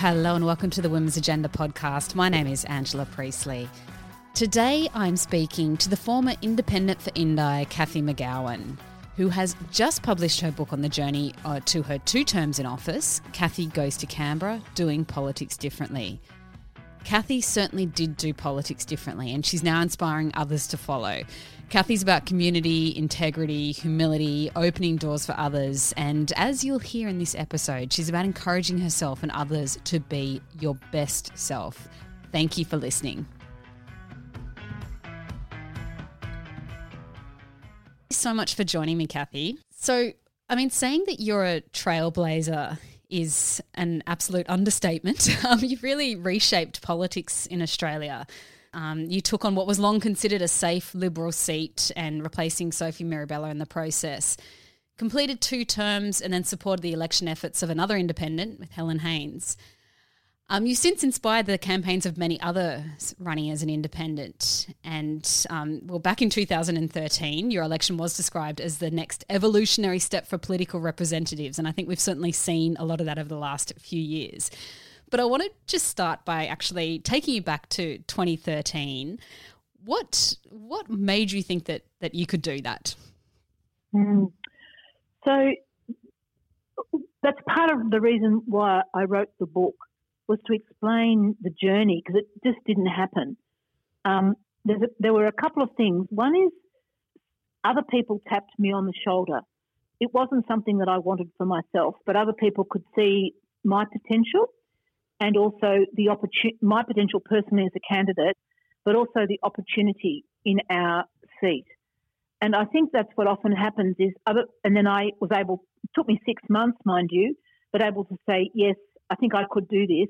Hello and welcome to the Women's Agenda podcast. My name is Angela Priestley. Today I'm speaking to the former Independent for Indi, Cathy McGowan, who has just published her book on the journey uh, to her two terms in office, Cathy Goes to Canberra, Doing Politics Differently. Cathy certainly did do politics differently, and she's now inspiring others to follow. Cathy's about community, integrity, humility, opening doors for others, and as you'll hear in this episode, she's about encouraging herself and others to be your best self. Thank you for listening. so much for joining me, Cathy. So, I mean, saying that you're a trailblazer is an absolute understatement. Um, you've really reshaped politics in Australia. Um, you took on what was long considered a safe Liberal seat and replacing Sophie Mirabella in the process. Completed two terms and then supported the election efforts of another independent with Helen Haines. Um, you've since inspired the campaigns of many others running as an independent. And, um, well, back in 2013, your election was described as the next evolutionary step for political representatives. And I think we've certainly seen a lot of that over the last few years. But I want to just start by actually taking you back to 2013. What what made you think that that you could do that? Mm. So that's part of the reason why I wrote the book was to explain the journey because it just didn't happen. Um, a, there were a couple of things. One is other people tapped me on the shoulder. It wasn't something that I wanted for myself, but other people could see my potential and also the opportunity, my potential personally as a candidate, but also the opportunity in our seat. And I think that's what often happens is other, and then I was able, it took me six months, mind you, but able to say, yes, I think I could do this,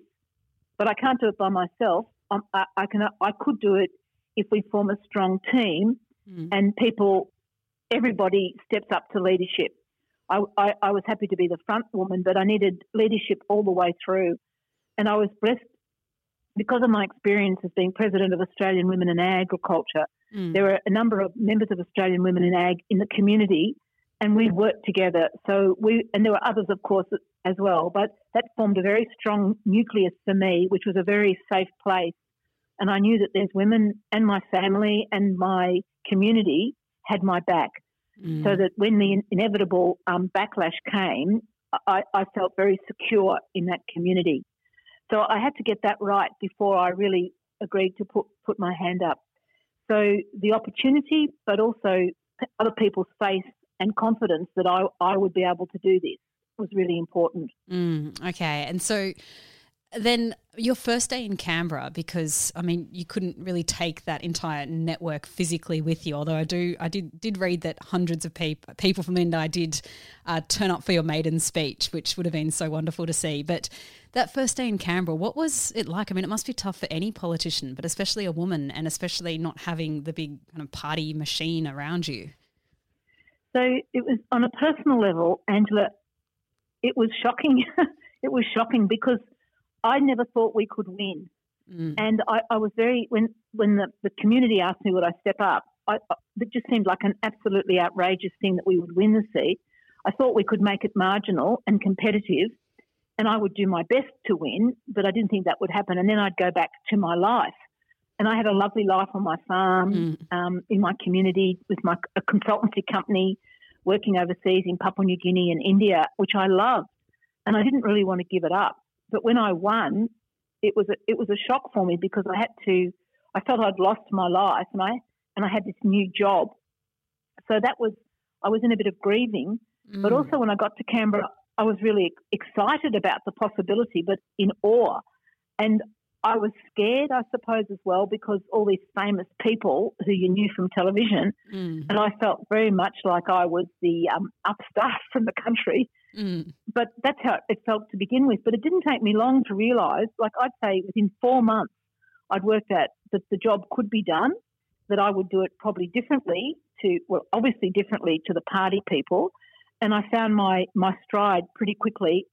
but I can't do it by myself. I, I, can, I could do it if we form a strong team mm. and people, everybody steps up to leadership. I, I, I was happy to be the front woman, but I needed leadership all the way through. And I was blessed because of my experience as being president of Australian Women in Agriculture. Mm. There were a number of members of Australian Women in Ag in the community, and we worked together. So we, and there were others, of course, as well. But that formed a very strong nucleus for me, which was a very safe place. And I knew that there's women and my family and my community had my back. Mm. So that when the inevitable um, backlash came, I, I felt very secure in that community. So I had to get that right before I really agreed to put, put my hand up. So the opportunity, but also other people's faith and confidence that I, I would be able to do this was really important. Mm, okay. And so then your first day in Canberra, because I mean, you couldn't really take that entire network physically with you. Although I do, I did did read that hundreds of people people from Indi did uh, turn up for your maiden speech, which would have been so wonderful to see. But that first day in Canberra, what was it like? I mean, it must be tough for any politician, but especially a woman, and especially not having the big kind of party machine around you. So it was on a personal level, Angela it was shocking. it was shocking because I never thought we could win. Mm. And I, I, was very, when, when the, the community asked me would I step up, I, it just seemed like an absolutely outrageous thing that we would win the seat. I thought we could make it marginal and competitive, and I would do my best to win, but I didn't think that would happen. And then I'd go back to my life. And I had a lovely life on my farm, mm. um, in my community, with my a consultancy company, working overseas in Papua New Guinea and India, which I loved, and I didn't really want to give it up. But when I won, it was a, it was a shock for me because I had to. I felt I'd lost my life, and I and I had this new job. So that was I was in a bit of grieving, mm. but also when I got to Canberra, I was really excited about the possibility, but in awe. And I was scared, I suppose, as well, because all these famous people who you knew from television, mm. and I felt very much like I was the um, upstart from the country. Mm. But that's how it felt to begin with. But it didn't take me long to realise, like I'd say within four months, I'd worked out that the job could be done, that I would do it probably differently to, well, obviously differently to the party people. And I found my, my stride pretty quickly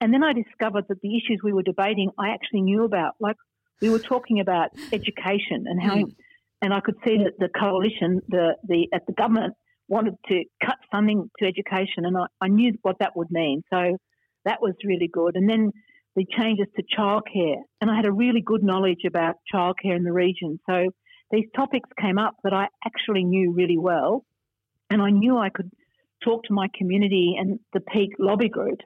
and then I discovered that the issues we were debating, I actually knew about. Like we were talking about education and how, mm. and I could see that the coalition, the the at the government wanted to cut funding to education, and I, I knew what that would mean. So that was really good. And then the changes to childcare, and I had a really good knowledge about childcare in the region. So these topics came up that I actually knew really well, and I knew I could talk to my community and the peak lobby groups.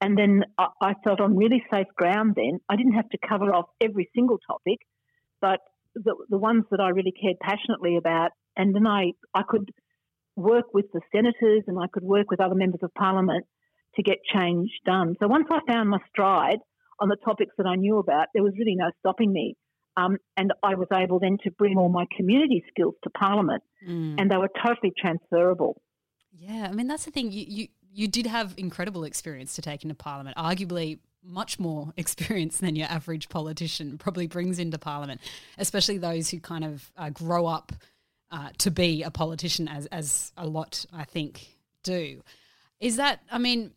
And then I, I felt on really safe ground then. I didn't have to cover off every single topic, but the, the ones that I really cared passionately about. And then I, I could work with the senators and I could work with other members of parliament to get change done. So once I found my stride on the topics that I knew about, there was really no stopping me. Um, and I was able then to bring all my community skills to Parliament, mm. and they were totally transferable. Yeah, I mean that's the thing. You, you you did have incredible experience to take into Parliament, arguably much more experience than your average politician probably brings into Parliament, especially those who kind of uh, grow up uh, to be a politician, as as a lot I think do. Is that? I mean,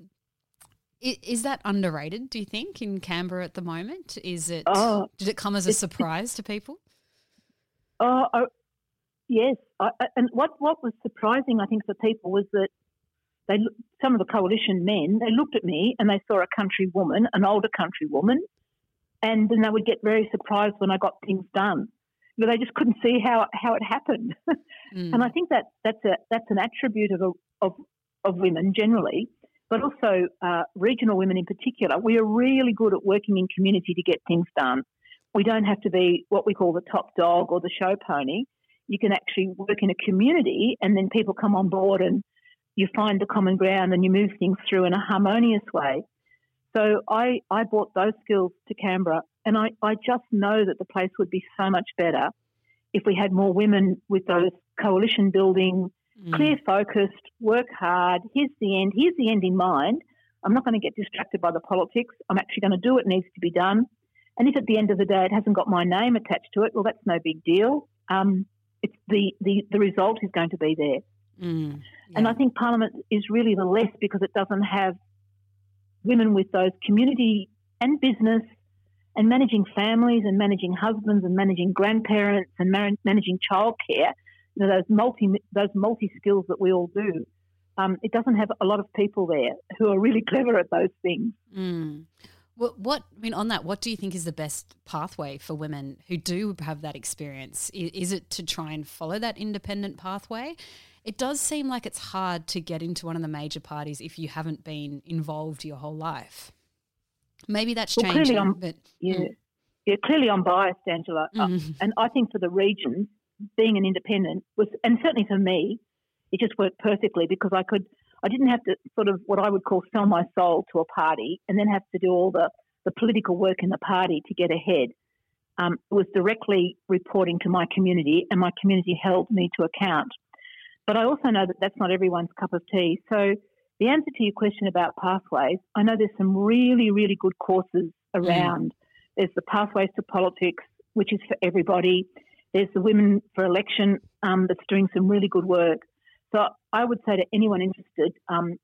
is that underrated? Do you think in Canberra at the moment? Is it? Oh, did it come as a surprise to people? Oh, oh yes. I, and what what was surprising, I think, for people was that they some of the coalition men they looked at me and they saw a country woman, an older country woman, and then they would get very surprised when I got things done. But they just couldn't see how how it happened. mm. And I think that that's a that's an attribute of a, of of women generally but also uh, regional women in particular, we are really good at working in community to get things done. We don't have to be what we call the top dog or the show pony. You can actually work in a community and then people come on board and you find the common ground and you move things through in a harmonious way. So I, I brought those skills to Canberra and I, I just know that the place would be so much better if we had more women with those coalition building, mm. clear focused, work hard. Here's the end. Here's the end in mind. I'm not going to get distracted by the politics. I'm actually going to do what needs to be done. And if at the end of the day it hasn't got my name attached to it, well, that's no big deal. Um, it's the, the, the result is going to be there. Mm, yeah. And I think Parliament is really the less because it doesn't have women with those community and business and managing families and managing husbands and managing grandparents and managing childcare you know, those multi those multi skills that we all do. Um, it doesn't have a lot of people there who are really clever at those things. Mm. Well, what I mean on that, what do you think is the best pathway for women who do have that experience? Is, is it to try and follow that independent pathway? It does seem like it's hard to get into one of the major parties if you haven't been involved your whole life. Maybe that's well, changing, I'm, but yeah, mm. yeah, clearly I'm biased, Angela, mm. uh, and I think for the region, being an independent was, and certainly for me, it just worked perfectly because I could, I didn't have to sort of what I would call sell my soul to a party and then have to do all the, the political work in the party to get ahead. Um, it was directly reporting to my community, and my community held me to account. But I also know that that's not everyone's cup of tea. So, the answer to your question about pathways, I know there's some really, really good courses around. Mm. There's the Pathways to Politics, which is for everybody. There's the Women for Election um, that's doing some really good work. So I would say to anyone interested, um,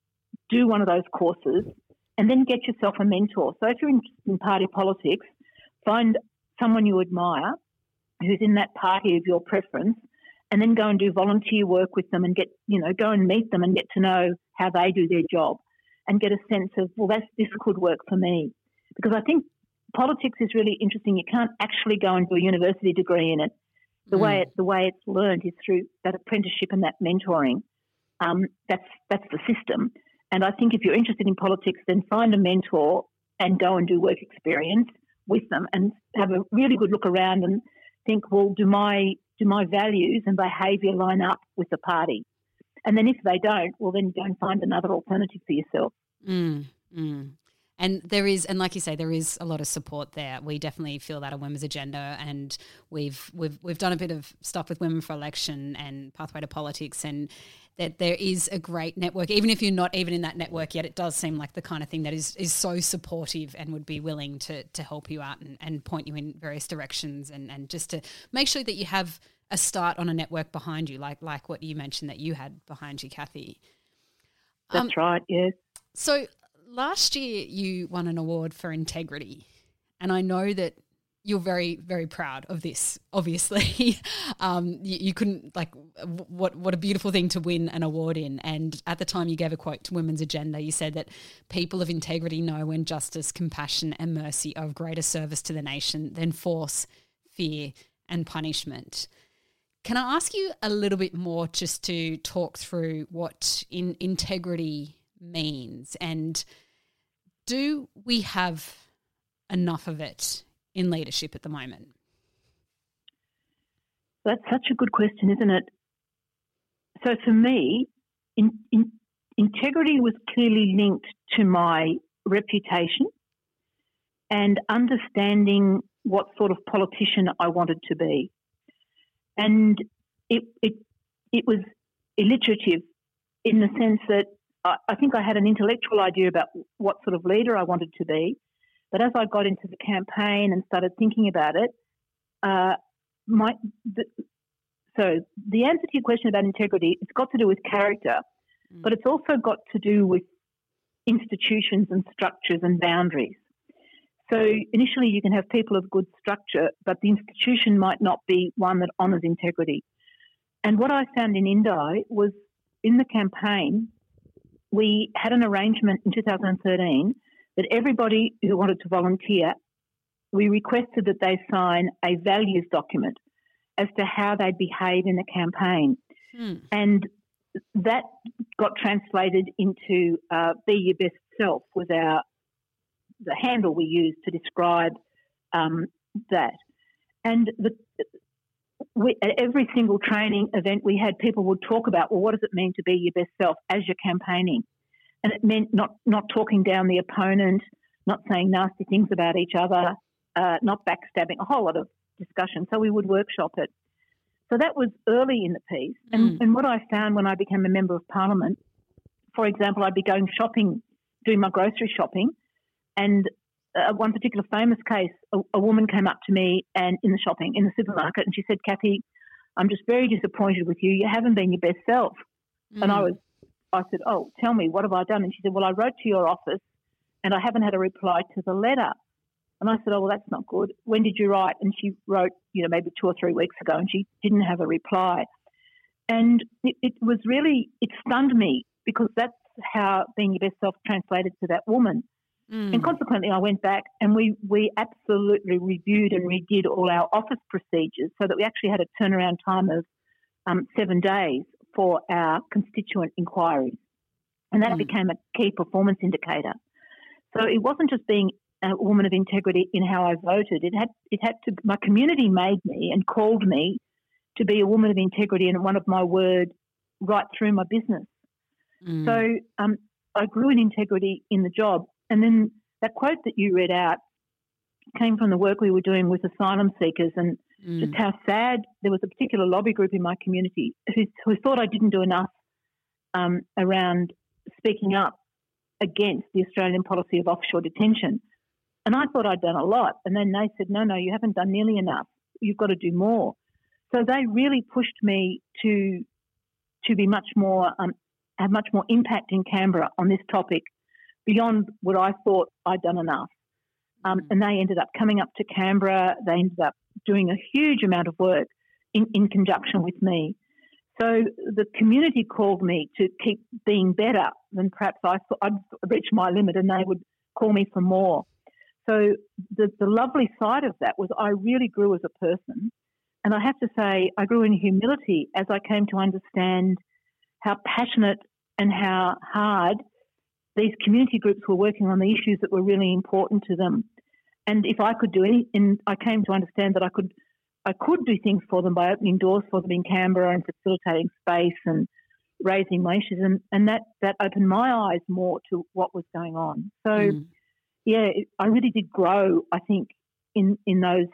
do one of those courses and then get yourself a mentor. So if you're interested in party politics, find someone you admire who's in that party of your preference and then go and do volunteer work with them and get, you know, go and meet them and get to know how they do their job and get a sense of, well, that's, this could work for me. Because I think politics is really interesting. You can't actually go and do a university degree in it. The mm. way it, the way it's learned is through that apprenticeship and that mentoring. Um, that's that's the system. And I think if you're interested in politics, then find a mentor and go and do work experience with them and have a really good look around and think, well, do my do my values and behaviour line up with the party? And then if they don't, well, then go and find another alternative for yourself. Mm, mm. And there is, and like you say, there is a lot of support there. We definitely feel that a women's agenda, and we've we've we've done a bit of stuff with Women for Election and Pathway to Politics, and that there is a great network. Even if you're not even in that network yet, it does seem like the kind of thing that is is so supportive and would be willing to to help you out and, and point you in various directions, and and just to make sure that you have a start on a network behind you, like like what you mentioned that you had behind you, Cathy. That's um, right. Yes. So last year you won an award for integrity, and I know that you're very very proud of this obviously. Um, you, you, couldn't like what what a beautiful thing to win an award in. And at the time you gave a quote to women's agenda you said that people of integrity know when justice compassion and mercy are of greater service to the nation than force fear and punishment. Can i ask you a little bit more just to talk through what in integrity means and do we have enough of it in leadership at the moment? That's such a good question, isn't it? So for me, in, in, integrity was clearly linked to my reputation and understanding what sort of politician I wanted to be. And it, it, it was alliterative in the sense that I, think I had an intellectual idea about what sort of leader I wanted to be. But as I got into the campaign and started thinking about it, uh, my the, so the answer to your question about integrity, it's got to do with character, mm. but it's also got to do with institutions and structures and boundaries. So initially, you can have people of good structure, but the institution might not be one that honours integrity. And what I found in Indi was in the campaign, we had an arrangement in 2013 that everybody who wanted to volunteer, we requested that they sign a values document as to how they'd behave in the campaign. Hmm. And that got translated into uh, "Be Your Best Self" was our the handle we used to describe um, that. And the, we, at every single training event we had, people would talk about, well, what does it mean to be your best self as you're campaigning? and it meant not not talking down the opponent, not saying nasty things about each other, uh, not backstabbing. A whole lot of discussion. So we would workshop it. So that was early in the piece, and, mm. and what I found when I became a member of parliament, for example, I'd be going shopping, doing my grocery shopping, and uh, one particular famous case, a, a, woman came up to me and in the shopping in the supermarket, and she said, "Cathy, I'm just very disappointed with you. You haven't been your best self." Mm. And I mm. was I said, Oh, tell me, what have I done? And she said, Well, I wrote to your office and I haven't had a reply to the letter. And I said, Oh, well, that's not good. When did you write? And she wrote, you know, maybe two or three weeks ago and she didn't have a reply. And it, it was really, it stunned me because that's how being your best self translated to that woman. Mm. And consequently, I went back and we, we absolutely reviewed and redid all our office procedures so that we actually had a turnaround time of um, seven days for our constituent inquiries. And that mm. became a key performance indicator. So it wasn't just being a woman of integrity in how I voted. It had it had to my community made me and called me to be a woman of integrity and one of my word right through my business. Mm. So um, I grew in integrity in the job. And then that quote that you read out came from the work we were doing with asylum seekers and mm. just how sad there was a particular lobby group in my community who, who thought I didn't do enough um, around speaking up against the Australian policy of offshore detention. And I thought I'd done a lot. And then they said, no, no, you haven't done nearly enough. You've got to do more. So they really pushed me to to be much more um, have much more impact in Canberra on this topic beyond what I thought I'd done enough. Um, mm. and they ended up coming up to Canberra. They ended up doing a huge amount of work in, in conjunction with me. So the community called me to keep being better than perhaps I thought I'd reached my limit and they would call me for more. So the, the lovely side of that was I really grew as a person. And I have to say, I grew in humility as I came to understand how passionate and how hard these community groups were working on the issues that were really important to them. And if I could do any, and I came to understand that I could, I could do things for them by opening doors for them in Canberra and facilitating space and raising my issues, and, and that that opened my eyes more to what was going on. So, mm. yeah, it, I really did grow. I think in in those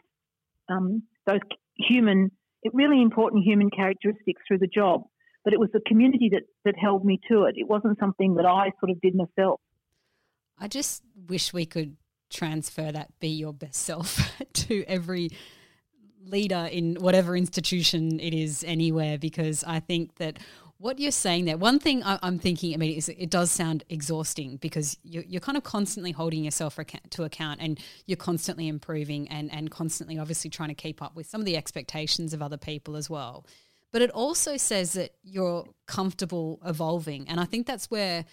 um, those human, really important human characteristics through the job. But it was the community that that held me to it. It wasn't something that I sort of did myself. I just wish we could transfer that be your best self to every leader in whatever institution it is anywhere because I think that What you're saying there, one thing I'm thinking immediately is it does sound exhausting because you're, you're kind of constantly holding yourself to account and you're constantly improving and, and constantly obviously trying to keep up with some of the expectations of other people as well. But it also says that you're comfortable evolving. And I think that's where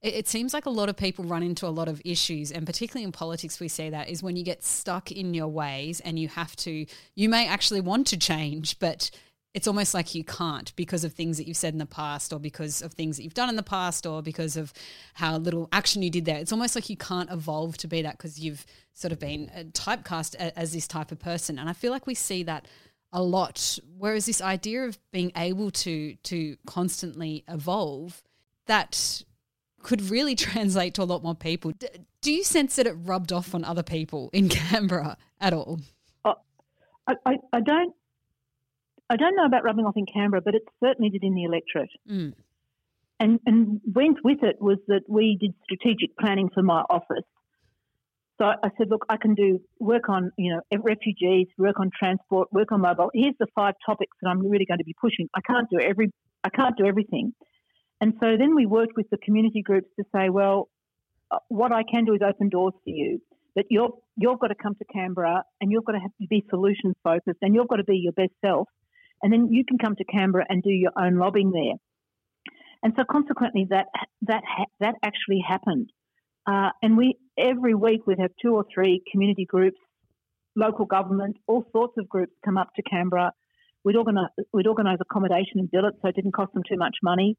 it, it seems like a lot of people run into a lot of issues. And particularly in politics, we see that is when you get stuck in your ways and you have to, you may actually want to change, but it's almost like you can't because of things that you've said in the past or because of things that you've done in the past or because of how little action you did there. It's almost like you can't evolve to be that because you've sort of been uh, typecast as this type of person. And I feel like we see that a lot. Whereas this idea of being able to to constantly evolve, that could really translate to a lot more people. do you sense that it rubbed off on other people in Canberra at all? Uh, I, I, I don't I don't know about rubbing off in Canberra, but it certainly did in the electorate. Mm. And, and went with it was that we did strategic planning for my office. So I said, look, I can do work on, you know, refugees, work on transport, work on mobile. Here's the five topics that I'm really going to be pushing. I can't do every, I can't do everything. And so then we worked with the community groups to say, well, uh, what I can do is open doors for you. But you're, you've got to come to Canberra and you've got to, have to be solutions focused and you've got to be your best self and then you can come to Canberra and do your own lobbying there. And so consequently, that that that actually happened. Uh, and we every week we'd have two or three community groups, local government, all sorts of groups come up to Canberra. We'd organise we'd organise accommodation and billets, so it didn't cost them too much money.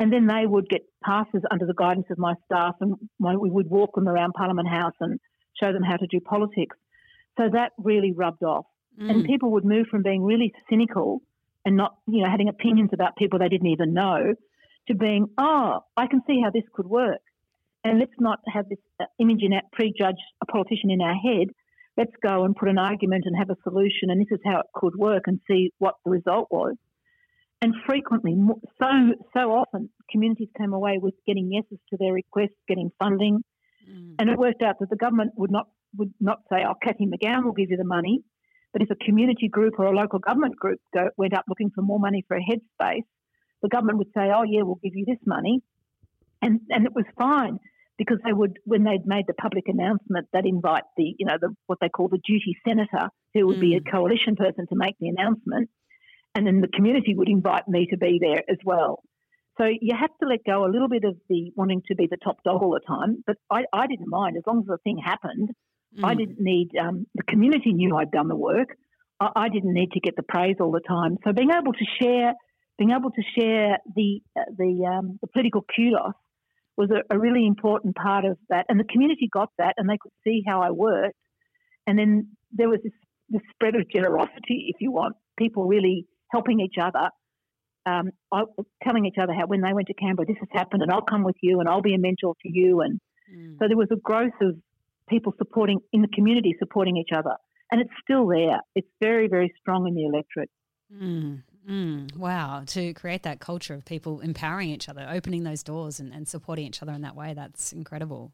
And then they would get passes under the guidance of my staff, and we would walk them around Parliament House and show them how to do politics. So that really rubbed off. Mm. And people would move from being really cynical and not, you know, having opinions about people they didn't even know to being, oh, I can see how this could work. And let's not have this uh, image in our, prejudge a politician in our head. Let's go and put an argument and have a solution, and this is how it could work, and see what the result was. And frequently, so so often, communities came away with getting yeses to their requests, getting funding, mm. and it worked out that the government would not would not say, "Oh, Cathy McGowan will give you the money." But if a community group or a local government group go, went up looking for more money for a headspace, the government would say, "Oh yeah, we'll give you this money," and and it was fine because they would when they'd made the public announcement, they'd invite the you know the what they call the duty senator, who would mm. be a mm. coalition person to make the announcement, and then the community would invite me to be there as well. So you have to let go a little bit of the wanting to be the top dog all the time. But I, I didn't mind as long as the thing happened. Mm. I didn't need, um, the community knew I'd done the work. I, I, didn't need to get the praise all the time. So being able to share, being able to share the, uh, the, um, the political kudos was a, a, really important part of that. And the community got that and they could see how I worked. And then there was this, this spread of generosity, if you want, people really helping each other. Um, I, telling each other how when they went to Canberra, this has happened, and I'll come with you, and I'll be a mentor to you, and mm. so there was a growth of people supporting in the community supporting each other. And it's still there. It's very, very strong in the electorate. Mm, mm, wow. To create that culture of people empowering each other, opening those doors and, and supporting each other in that way, that's incredible.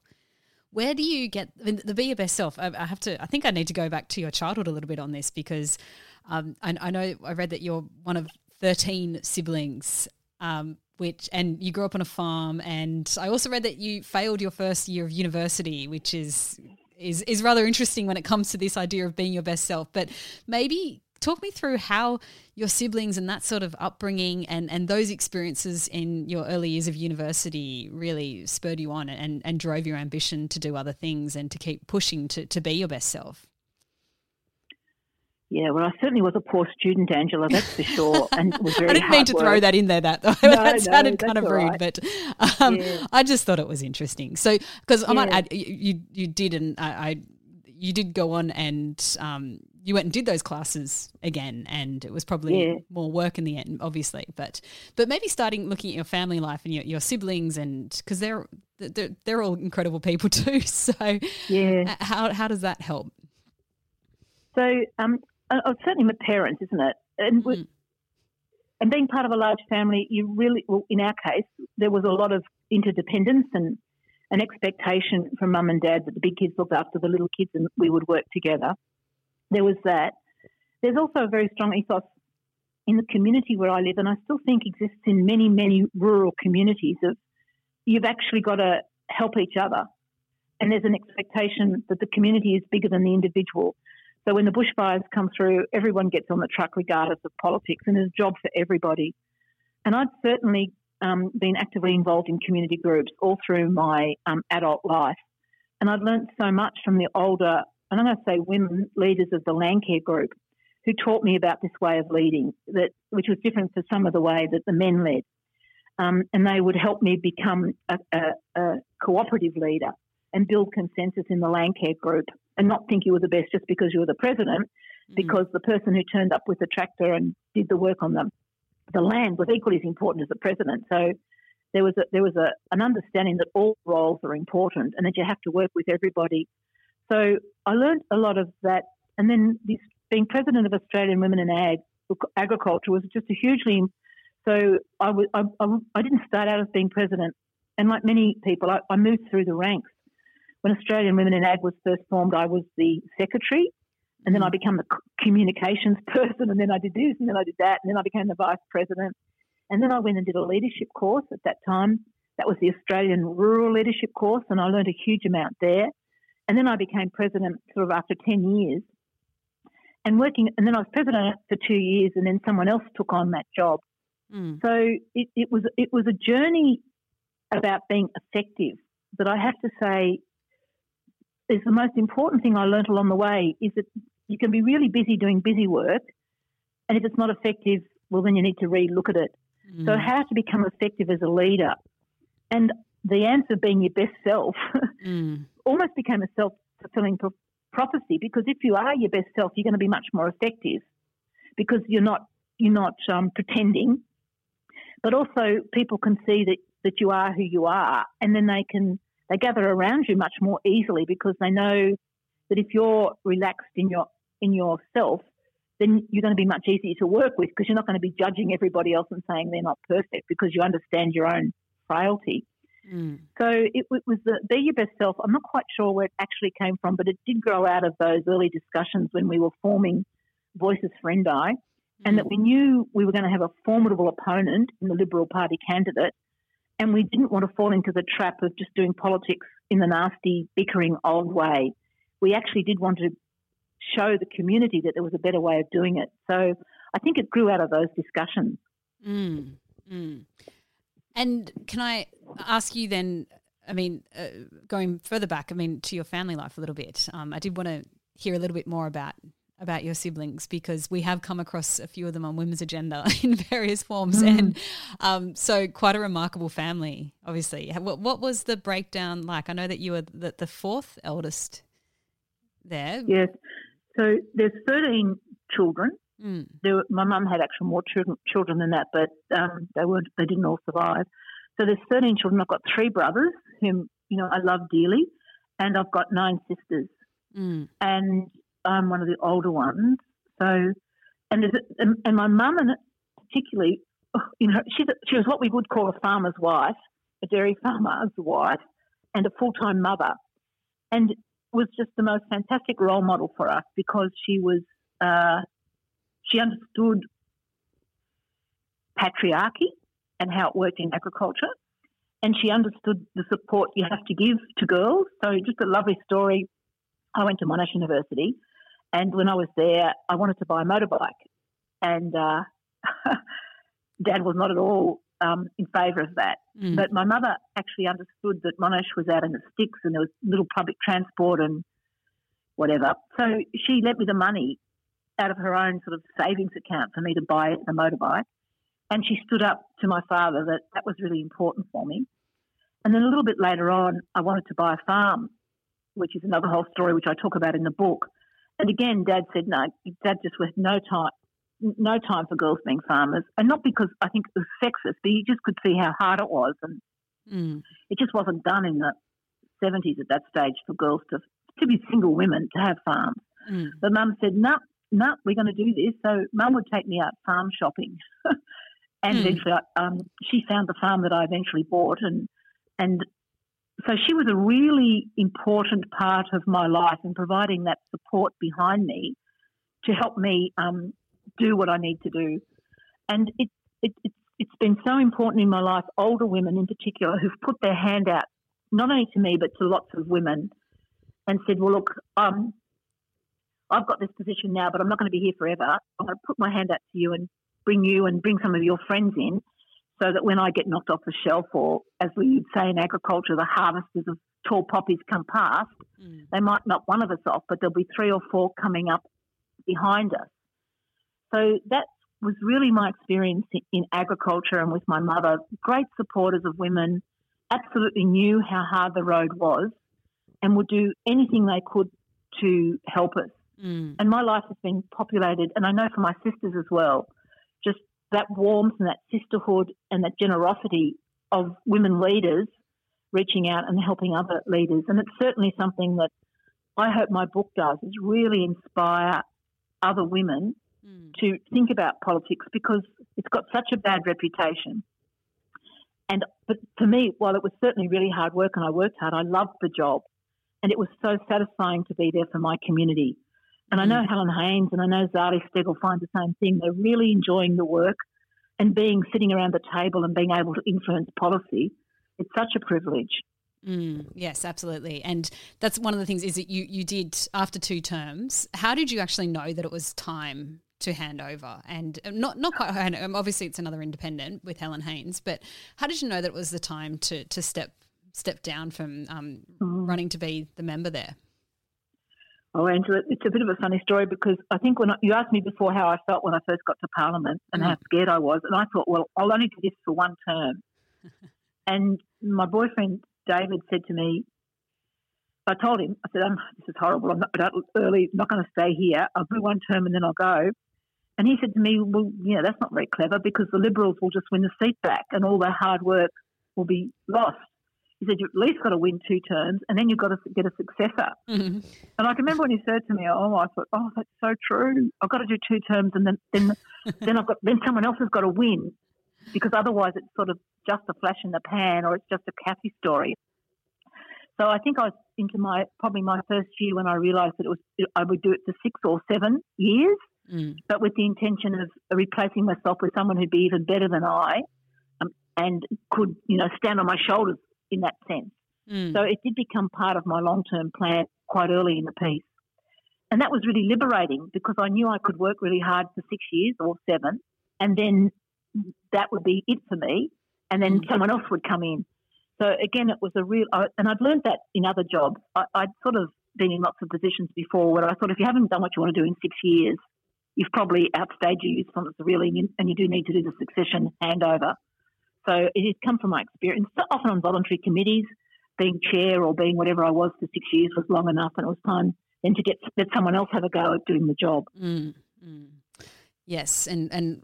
Where do you get the be your best self? I, I, have to. I think I need to go back to your childhood a little bit on this because um, I, I, know I read that you're one of thirteen siblings. Um, which and you grew up on a farm and I also read that you failed your first year of university which is is is rather interesting when it comes to this idea of being your best self but maybe talk me through how your siblings and that sort of upbringing and and those experiences in your early years of university really spurred you on and and drove your ambition to do other things and to keep pushing to to be your best self yeah, well, I certainly was a poor student, Angela, that's for sure. And was very I didn't mean to work. throw that in there. That, no, that sounded no, kind of rude, right. but um, yeah. I just thought it was interesting. So, because I might add, you you did, and I, I you did go on and um, you went and did those classes again, and it was probably yeah. more work in the end, obviously. But but maybe starting looking at your family life and your, your siblings, and because they're, they're they're all incredible people too. So yeah, how how does that help? So um, uh, certainly my parents, isn't it? And mm. and being part of a large family, you really, well, in our case, there was a lot of interdependence and an expectation from mum and dad that the big kids looked after the little kids and we would work together. There was that. There's also a very strong ethos in the community where I live, and I still think exists in many, many rural communities, of you've actually got to help each other. And there's an expectation that the community is bigger than the individual. So when the bushfires come through, everyone gets on the truck regardless of politics, and there's a job for everybody. And I'd certainly um, been actively involved in community groups all through my um, adult life. And I've learned so much from the older, and I'm going to say women leaders of the Landcare group, who taught me about this way of leading, that which was different to some of the way that the men led. Um, and they would help me become a, a, a, cooperative leader and build consensus in the Landcare group and not think you were the best just because you were the president, mm. because the person who turned up with the tractor and did the work on the, the land was equally as important as the president. So there was a, there was a, an understanding that all roles are important and that you have to work with everybody. So I learned a lot of that. And then this, being president of Australian Women in Ag, Agriculture was just a hugely. So I, was, I, I, I didn't start out as being president. And like many people, I, I moved through the ranks. When Australian Women in Ag was first formed, I was the secretary. And then I mm. became the communications person, and then I did this, and then I did that, and then I became the vice president. And then I went and did a leadership course at that time. That was the Australian Rural Leadership Course, and I learned a huge amount there. And then I became president sort of after 10 years. And working, and then I was president for two years, and then someone else took on that job. Mm. So it, it was it was a journey about being effective. But I have to say, is the most important thing I learnt along the way is that you can be really busy doing busy work, and if it's not effective, well, then you need to re-look at it. Mm. So, how to become effective as a leader? And the answer being your best self mm. Almost became a self fulfilling pro- prophecy because if you are your best self, you're going to be much more effective because you're not you're not um, pretending, but also people can see that that you are who you are, and then they can they gather around you much more easily because they know that if you're relaxed in your in yourself, then you're going to be much easier to work with because you're not going to be judging everybody else and saying they're not perfect because you understand your own frailty. Mm. So it, it, was the be your best self. I'm not quite sure where it actually came from, but it did grow out of those early discussions when we were forming Voices for Indi, mm. and that we knew we were going to have a formidable opponent in the Liberal Party candidate, and we didn't want to fall into the trap of just doing politics in the nasty, bickering old way. We actually did want to show the community that there was a better way of doing it. So I think it grew out of those discussions. Mm, mm. And can I ask you then? I mean, uh, going further back, I mean, to your family life a little bit. Um, I did want to hear a little bit more about about your siblings because we have come across a few of them on Women's Agenda in various forms, mm. and um, so quite a remarkable family. Obviously, what, what was the breakdown like? I know that you were the, the fourth eldest there. Yes. So there's 13 children. Mm. Were, my mum had actually more children, children than that, but um, they weren't. They didn't all survive. So there's 13 children. I've got three brothers whom you know I love dearly, and I've got nine sisters, mm. and I'm one of the older ones. So, and and, and my mum and particularly, you know, she she was what we would call a farmer's wife, a dairy farmer's wife, and a full time mother, and was just the most fantastic role model for us because she was uh, she understood patriarchy and how it worked in agriculture, and she understood the support you have to give to girls. So just a lovely story. I went to Monash University, and when I was there, I wanted to buy a motorbike, and uh, Dad was not at all um, in favour of that. Mm. But my mother actually understood that Monash was out in the sticks and there was little public transport and whatever. So she lent me the money out of her own sort of savings account for me to buy a motorbike. And she stood up to my father that that was really important for me. And then a little bit later on, I wanted to buy a farm, which is another whole story which I talk about in the book. And again, Dad said no. Dad just had no time, no time for girls being farmers, and not because I think it was sexist, but he just could see how hard it was, and mm. it just wasn't done in the seventies at that stage for girls to to be single women to have farms. Mm. But Mum said, "No, no, nah, we're going to do this." So Mum would take me out farm shopping, and mm. eventually, um, she found the farm that I eventually bought, and and so she was a really important part of my life in providing that support behind me to help me um, do what I need to do. And it, it, it, it's been so important in my life, older women in particular, who've put their hand out, not only to me, but to lots of women, and said, Well, look, um, I've got this position now, but I'm not going to be here forever. I'm going to put my hand out to you and bring you and bring some of your friends in so that when I get knocked off the shelf, or as we would say in agriculture, the harvesters of tall poppies come past, mm. they might knock one of us off, but there'll be three or four coming up behind us. So that was really my experience in agriculture and with my mother. Great supporters of women, absolutely knew how hard the road was, and would do anything they could to help us. Mm. And my life has been populated, and I know for my sisters as well, just that warmth and that sisterhood and that generosity of women leaders reaching out and helping other leaders. And it's certainly something that I hope my book does is really inspire other women mm. to think about politics because it's got such a bad reputation. And but for me, while it was certainly really hard work and I worked hard, I loved the job, and it was so satisfying to be there for my community. And I know mm. Helen Haines and I know Zali Steggall find the same thing. They're really enjoying the work and being sitting around the table and being able to influence policy. It's such a privilege. Mm, yes, absolutely. And that's one of the things is that you, you did after two terms. How did you actually know that it was time to hand over and uh, not not quite obviously it's another independent with Helen Haines, but how did you know that it was the time to to step step down from um, mm. running to be the member there Oh, Angela, it's a bit of a funny story because I think when I, you asked me before how I felt when I first got to Parliament and mm. how scared I was, and I thought, well, I'll only do this for one term. and my boyfriend David said to me, I told him, I said, um, this is horrible. I'm not early, not going to stay here. I'll do one term and then I'll go. And he said to me, well, yeah, that's not very clever because the Liberals will just win the seat back and all their hard work will be lost. He said, you've at least got to win two terms and then you've got to get a successor. Mm-hmm. And I can remember when he said to me, oh, I thought, oh, that's so true. I've got to do two terms and then, then, then I've got, then someone else has got to win because otherwise it's sort of just a flash in the pan or it's just a Cathy story. So I think I was into my, probably my first year when I realised that it was, I would do it for six or seven years, mm. but with the intention of replacing myself with someone who'd be even better than I um, and could, you know, stand on my shoulders in that sense. Mm. So it did become part of my long term plan quite early in the piece. And that was really liberating because I knew I could work really hard for six years or seven, and then that would be it for me. And then mm. someone else would come in. So again, it was a real, and I'd learned that in other jobs. I, I'd sort of been in lots of positions before where I thought if you haven't done what you want to do in six years, you've probably outstayed your usefulness really, and you do need to do the succession handover. So it has come from my experience, often on voluntary committees, being chair or being whatever I was for six years was long enough, and it was time then to get let someone else have a go at doing the job. Mm, mm. Yes, and and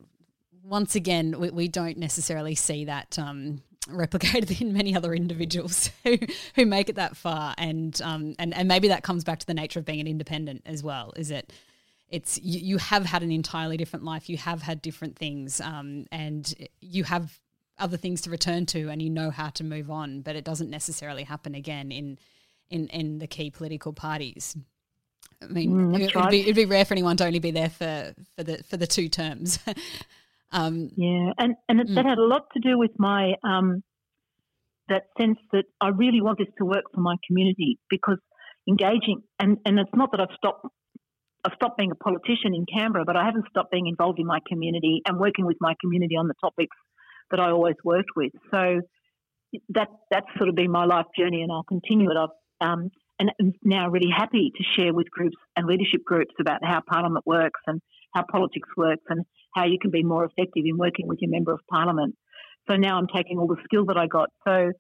once again, we, we don't necessarily see that. Um, replicated in many other individuals who, who make it that far and um and, and maybe that comes back to the nature of being an independent as well is it it's you, you have had an entirely different life you have had different things um and you have other things to return to and you know how to move on, but it doesn't necessarily happen again in in, in the key political parties. I mean, mm, it, would be, it'd be rare for anyone to only be there for, for the for the two terms. um, yeah, and and mm. that had a lot to do with my um, that sense that I really want this to work for my community because engaging and and it's not that I've stopped I've stopped being a politician in Canberra, but I haven't stopped being involved in my community and working with my community on the topics that I always worked with. So that that's sort of been my life journey, and I'll continue it. I've um, and I'm now really happy to share with groups and leadership groups about how Parliament works and how politics works and how you can be more effective in working with your member of Parliament. So now I'm taking all the skill that I got. So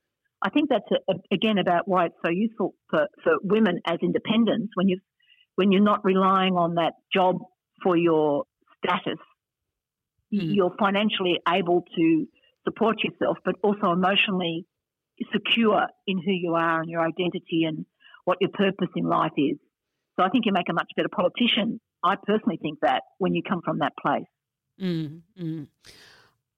I think that's a, a, again about why it's so useful for, for women as independents when you when you're not relying on that job for your status mm. you're financially able to support yourself, but also emotionally secure in who you are and your identity and what your purpose in life is. So I think you make a much better politician. I personally think that when you come from that place. Mm.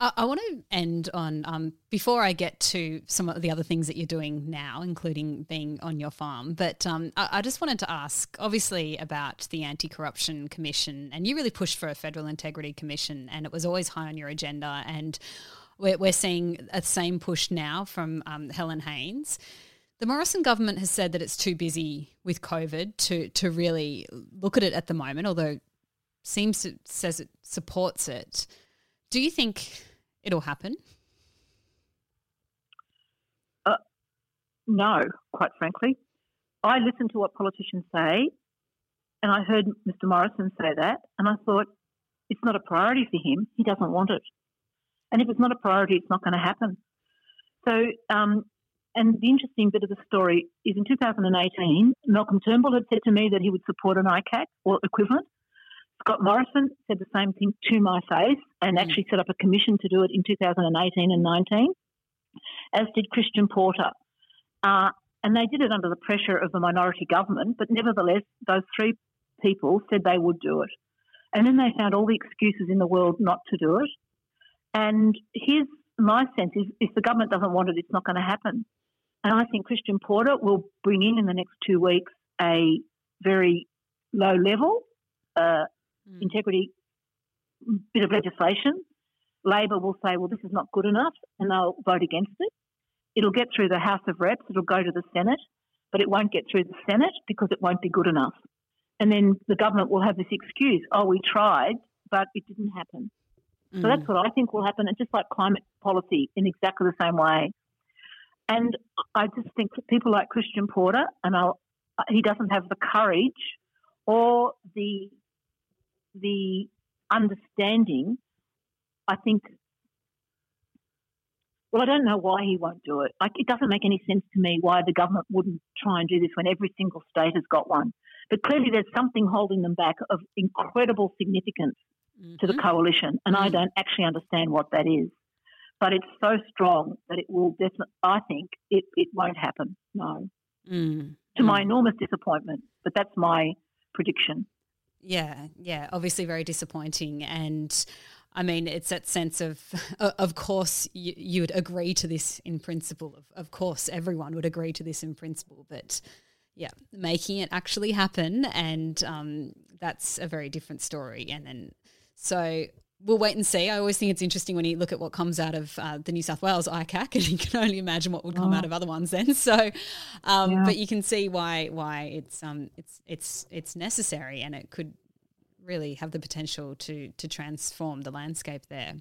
I, I want to end on um, before I get to some of the other things that you're doing now, including being on your farm. But um, I, I, just wanted to ask, obviously, about the Anti Corruption Commission, and you really pushed for a Federal Integrity Commission, and it was always high on your agenda. And we're, we're seeing a same push now from um, Helen Haines. The Morrison government has said that it's too busy with COVID to to really look at it at the moment, although seems to says it supports it. Do you think it'll happen? Uh, no, quite frankly. I listen to what politicians say, and I heard Mr. Morrison say that, and I thought it's not a priority for him. He doesn't want it. And if it's not a priority, it's not going to happen. So, um, and the interesting bit of the story is in 2018, Malcolm Turnbull had said to me that he would support an ICAC or equivalent. Scott Morrison said the same thing to my face and mm. actually set up a commission to do it in 2018 and 19, as did Christian Porter. Uh, and they did it under the pressure of the minority government, but nevertheless, those three people said they would do it. And then they found all the excuses in the world not to do it. And here's my sense is if the government doesn't want it, it's not going to happen. And I think Christian Porter will bring in in the next two weeks a very low level uh, mm. integrity bit of legislation. Labor will say, well, this is not good enough, and they'll vote against it. It'll get through the House of Reps, it'll go to the Senate, but it won't get through the Senate because it won't be good enough. And then the government will have this excuse, oh, we tried, but it didn't happen. Mm. So that's mm. what I think will happen, and just like climate policy in exactly the same way. And I just think people like Christian Porter, and I'll, he doesn't have the courage or the the understanding, I think, well, I don't know why he won't do it. Like, it doesn't make any sense to me why the government wouldn't try and do this when every single state has got one. But clearly, there's something holding them back of incredible significance mm-hmm. to the mm-hmm. coalition, and mm-hmm. I don't actually understand what that is. But it's so strong that it will definitely, I think, it, it won't happen. No. Mm-hmm. To my enormous disappointment, but that's my prediction. Yeah, yeah, obviously very disappointing. And I mean, it's that sense of, of course, you, you would agree to this in principle. Of, of course, everyone would agree to this in principle. But yeah, making it actually happen, and um, that's a very different story. And then, so we'll wait and see. I always think it's interesting when you look at what comes out of uh, the New South Wales ICAC, and you can only imagine what would come oh. out of other ones then. So, um, yeah. but you can see why why it's um it's it's it's necessary, and it could really have the potential to to transform the landscape there.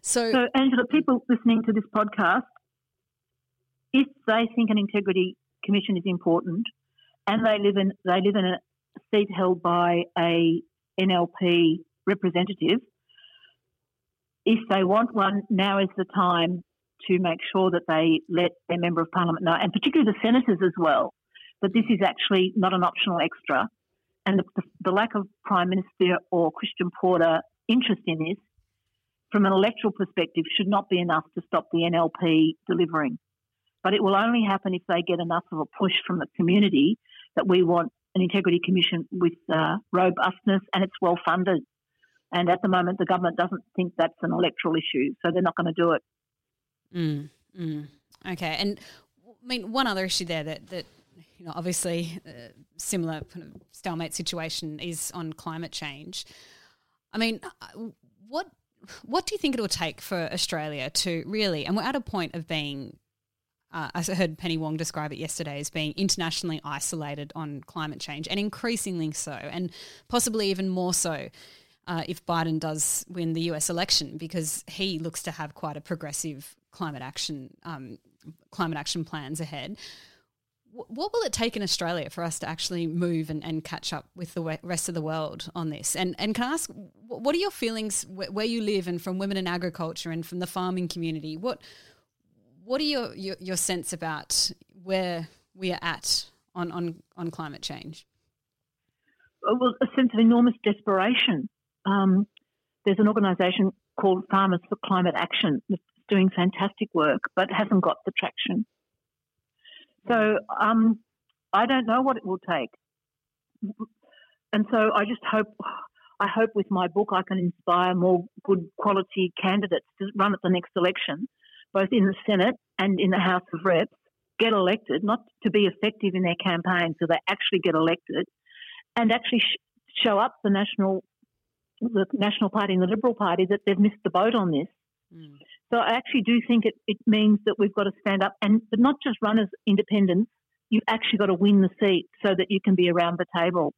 So, so Angela, people listening to this podcast, if they think an integrity commission is important, and they live in they live in a seat held by a NLP representative if they want one, now is the time to make sure that they let their member of parliament know, and particularly the senators as well, that this is actually not an optional extra. And the, the, the lack of Prime Minister or Christian Porter interest in this, from an electoral perspective, should not be enough to stop the NLP delivering. But it will only happen if they get enough of a push from the community that we want an integrity commission with uh, robustness and it's well funded. And at the moment, the government doesn't think that's an electoral issue, so they're not going to do it. Mm, mm. Okay, and I mean one other issue there that that you know obviously uh, similar kind of stalemate situation is on climate change. I mean, uh, what what do you think it will take for Australia to really, and we're at a point of being uh, I heard Penny Wong describe it yesterday as being internationally isolated on climate change and increasingly so, and possibly even more so uh, if Biden does win the US election, because he looks to have quite a progressive climate action um, climate action plans ahead. What will it take in Australia for us to actually move and, and catch up with the rest of the world on this? And and can I ask, what are your feelings wh- where you live and from women in agriculture and from the farming community? What what are your, your, your sense about where we are at on, on, on climate change? Well, a sense of enormous desperation um, there's an organisation called Farmers for Climate Action that's doing fantastic work, but hasn't got the traction. So um, I don't know what it will take, and so I just hope I hope with my book I can inspire more good quality candidates to run at the next election, both in the Senate and in the House of Reps, get elected, not to be effective in their campaign, so they actually get elected, and actually sh- show up the national, the National Party and the Liberal Party that they've missed the boat on this. Mm. So I actually do think it, it means that we've got to stand up and but not just run as independents. You've actually got to win the seat so that you can be around the table.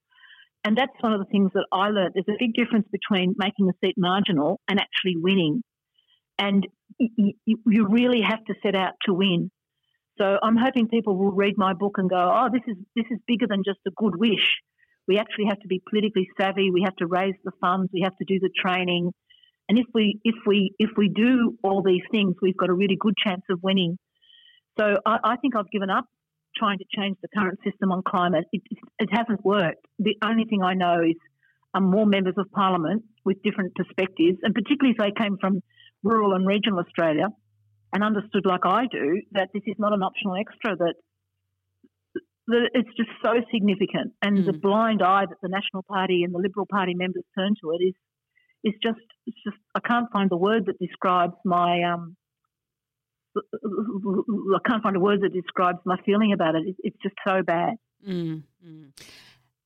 And that's one of the things that I learned. There's a big difference between making the seat marginal and actually winning. And you, you really have to set out to win. So I'm hoping people will read my book and go, "Oh, this is this is bigger than just a good wish. We actually have to be politically savvy. We have to raise the funds. We have to do the training. And if we if we if we do all these things, we've got a really good chance of winning. So I, I think I've given up trying to change the current system on climate. It, it hasn't worked. The only thing I know is um, more members of parliament with different perspectives, and particularly if they came from rural and regional Australia and understood, like I do, that this is not an optional extra. That that it's just so significant, and mm. the blind eye that the National Party and the Liberal Party members turn to it is is just it's just I can't find the word that describes my um I can't find a word that describes my feeling about it. It's just so bad. Mm, mm.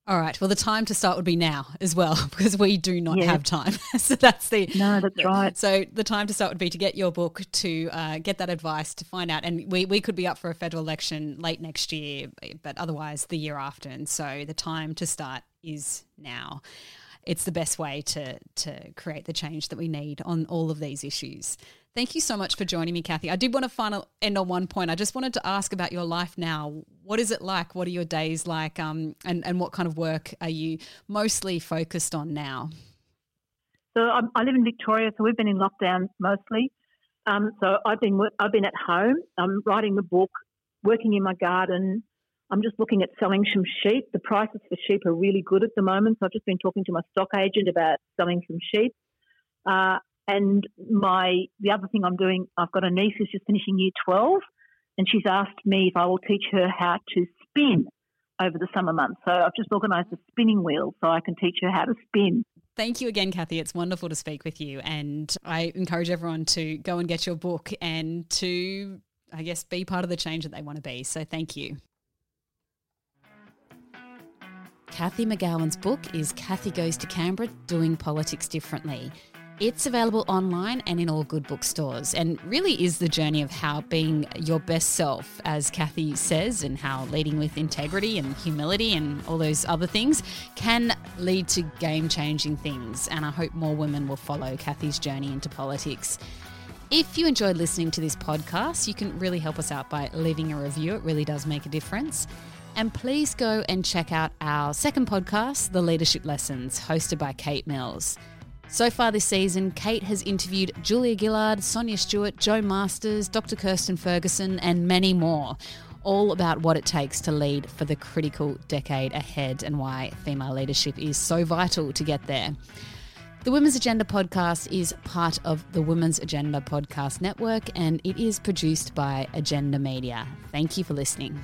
All right. Well, the time to start would be now as well, because we do not yes. have time. so that's the no, that's right. So the time to start would be to get your book, to uh, get that advice, to find out, and we we could be up for a federal election late next year, but otherwise the year after. And so the time to start is now. It's the best way to to create the change that we need on all of these issues. Thank you so much for joining me, Cathy. I did want to final end on one point. I just wanted to ask about your life now. What is it like? What are your days like? Um, and, and what kind of work are you mostly focused on now? So I'm, i live in Victoria, so we've been in lockdown mostly. Um, so I've been I've been at home. I'm writing the book, working in my garden. I'm just looking at selling some sheep. The prices for sheep are really good at the moment, so I've just been talking to my stock agent about selling some sheep. Uh, and my the other thing I'm doing, I've got a niece who's just finishing year 12, and she's asked me if I will teach her how to spin over the summer months. So I've just organised a spinning wheel so I can teach her how to spin. Thank you again, Cathy. It's wonderful to speak with you. And I encourage everyone to go and get your book and to, I guess, be part of the change that they want to be. So thank you. Cathy McGowan's book is Cathy Goes to Canberra Doing Politics Differently. It's available online and in all good bookstores, and really is the journey of how being your best self, as Cathy says, and how leading with integrity and humility and all those other things can lead to game changing things. And I hope more women will follow Cathy's journey into politics. If you enjoyed listening to this podcast, you can really help us out by leaving a review. It really does make a difference. And please go and check out our second podcast, The Leadership Lessons, hosted by Kate Mills. So far this season, Kate has interviewed Julia Gillard, Sonia Stewart, Jo Masters, Dr. Kirstin Ferguson, and many more, all about what it takes to lead for the critical decade ahead and why female leadership is so vital to get there. The Women's Agenda podcast is part of the Women's Agenda Podcast Network and it is produced by Agenda Media. Thank you for listening.